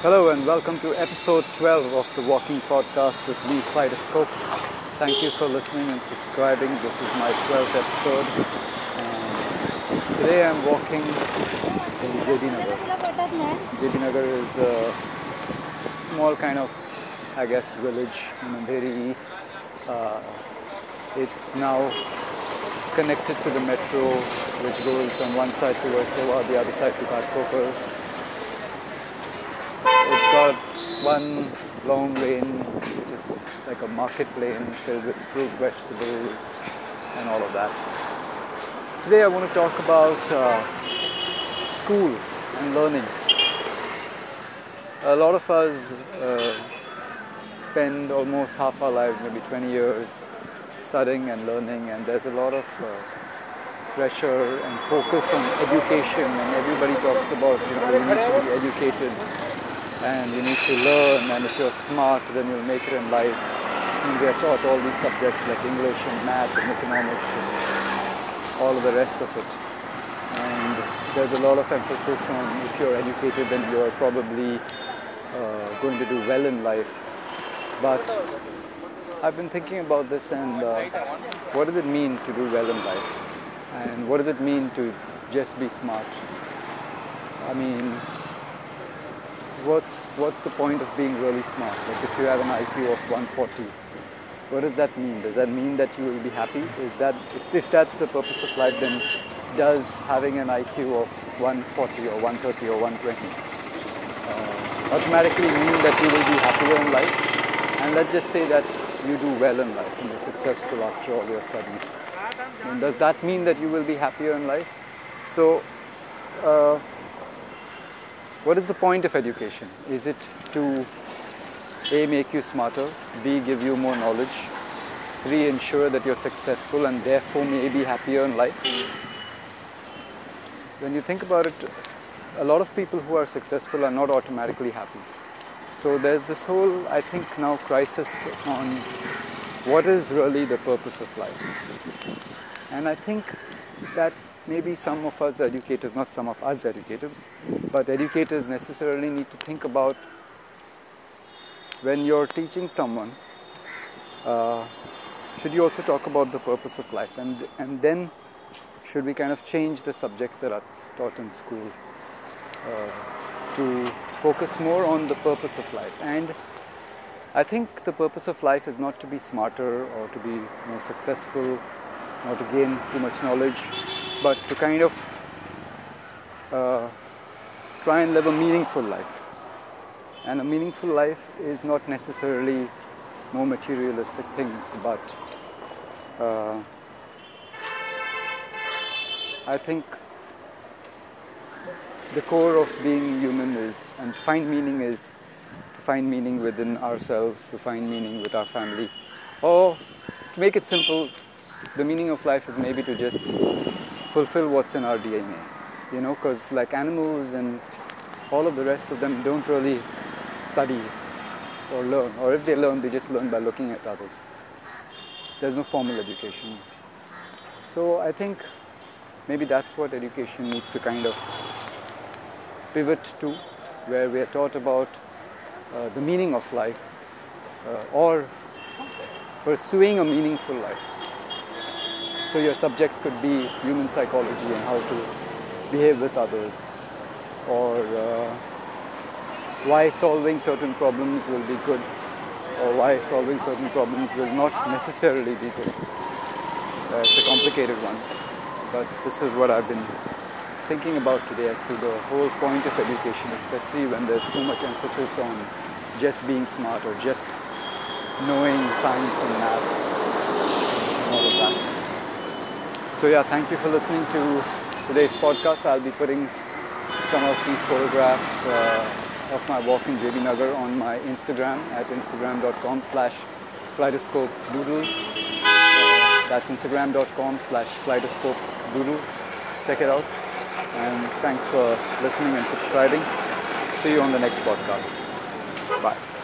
Hello and welcome to episode 12 of the Walking Podcast with me, Kaleidoscope. Thank you for listening and subscribing. This is my 12th episode. And today I'm walking in JB Nagar. JB is a small kind of, I guess, village in Andheri East. Uh, it's now connected to the metro, which goes from one side to Versova, the other side to Ghatkopar. It's got one long lane, which is like a market lane filled with fruit, vegetables, and all of that. Today I want to talk about uh, school and learning. A lot of us uh, spend almost half our lives, maybe 20 years, studying and learning, and there's a lot of uh, pressure and focus on education, and everybody talks about you know you need to be educated and you need to learn, and if you're smart, then you'll make it in life. And we are taught all these subjects like English and math and economics and all of the rest of it. And there's a lot of emphasis on if you're educated, then you're probably uh, going to do well in life. But I've been thinking about this and uh, what does it mean to do well in life? And what does it mean to just be smart? I mean, what's what's the point of being really smart? Like if you have an IQ of 140, what does that mean? Does that mean that you will be happy? Is that if, if that's the purpose of life, then does having an IQ of 140 or 130 or 120 uh, automatically mean that you will be happier in life? And let's just say that you do well in life and you're successful after all your studies. And does that mean that you will be happier in life? So. Uh, what is the point of education? Is it to A, make you smarter, B, give you more knowledge, three, ensure that you're successful and therefore may be happier in life? When you think about it, a lot of people who are successful are not automatically happy. So there's this whole, I think now, crisis on what is really the purpose of life. And I think that maybe some of us educators, not some of us educators, but educators necessarily need to think about when you're teaching someone, uh, should you also talk about the purpose of life? And, and then should we kind of change the subjects that are taught in school uh, to focus more on the purpose of life? And I think the purpose of life is not to be smarter or to be more successful or to gain too much knowledge, but to kind of uh, try and live a meaningful life. And a meaningful life is not necessarily more materialistic things, but uh, I think the core of being human is, and to find meaning is to find meaning within ourselves, to find meaning with our family, or to make it simple, the meaning of life is maybe to just fulfill what's in our DNA you know, because like animals and all of the rest of them don't really study or learn, or if they learn, they just learn by looking at others. There's no formal education. So I think maybe that's what education needs to kind of pivot to, where we are taught about uh, the meaning of life uh, or pursuing a meaningful life. So your subjects could be human psychology and how to behave with others. Or uh, why solving certain problems will be good or why solving certain problems will not necessarily be good. Uh, it's a complicated one, but this is what I've been thinking about today as to the whole point of education, especially when there's so much emphasis on just being smart or just knowing science and math and all of that. So yeah, thank you for listening to today's podcast, I'll be putting some of these photographs uh, of my walk in Nagar on my Instagram at instagram.com slash kaleidoscope doodles. Uh, that's instagram.com slash kaleidoscope doodles. Check it out. And thanks for listening and subscribing. See you on the next podcast. Bye.